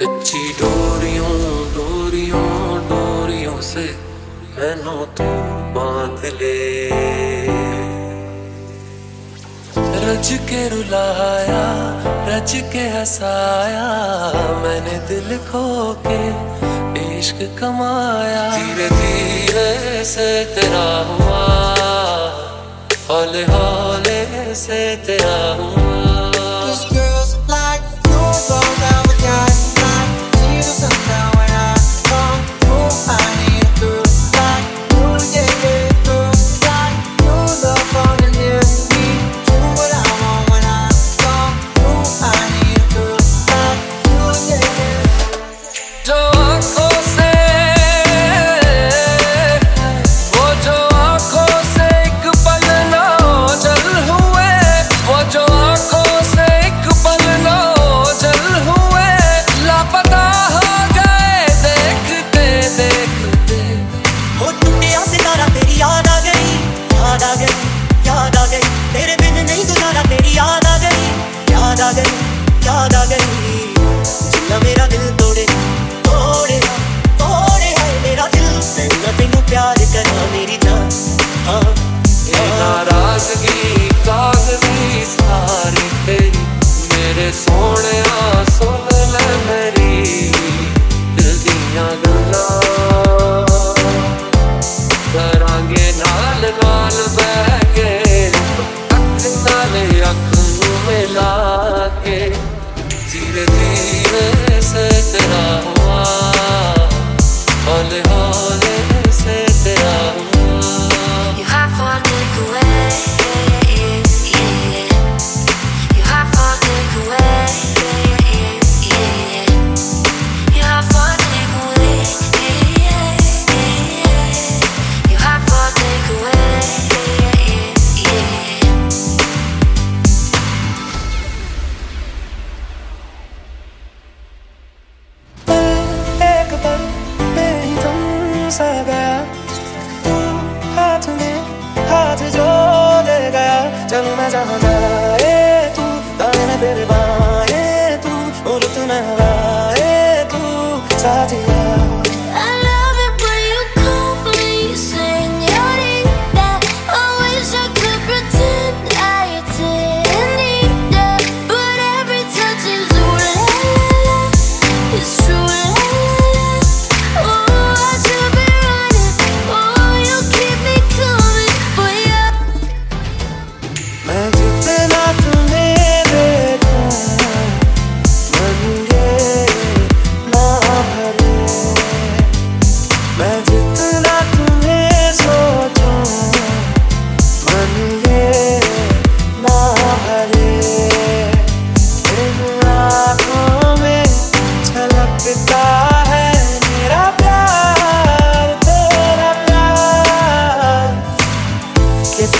कच्ची डोरियों डोरियों डोरियों से मैनो तू बाँध ले। रज के रुलाया, रज के हसाया, मैंने दिल खो के इश्क कमाया। धीरे धीरे से तेरा हुआ हौले हौले से तेरा हुआ। याद आ गई याद आ गई जिला मेरा 가사가 하트네. 하트죠 내가 장마자 하나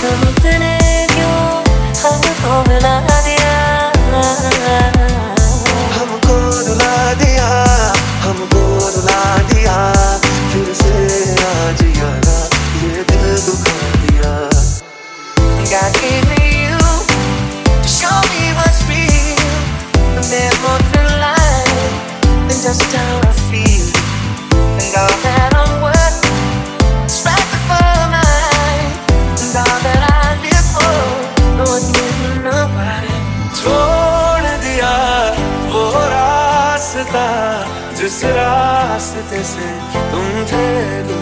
समझने हमको मिला दिया हमको रुला दिया हमको रुला दिया फिर से आज यारा ये दिल दुखा दिया God gave me you. To show me what's real, the memory life, and just how. इस रास्ते से तुम थे दूर।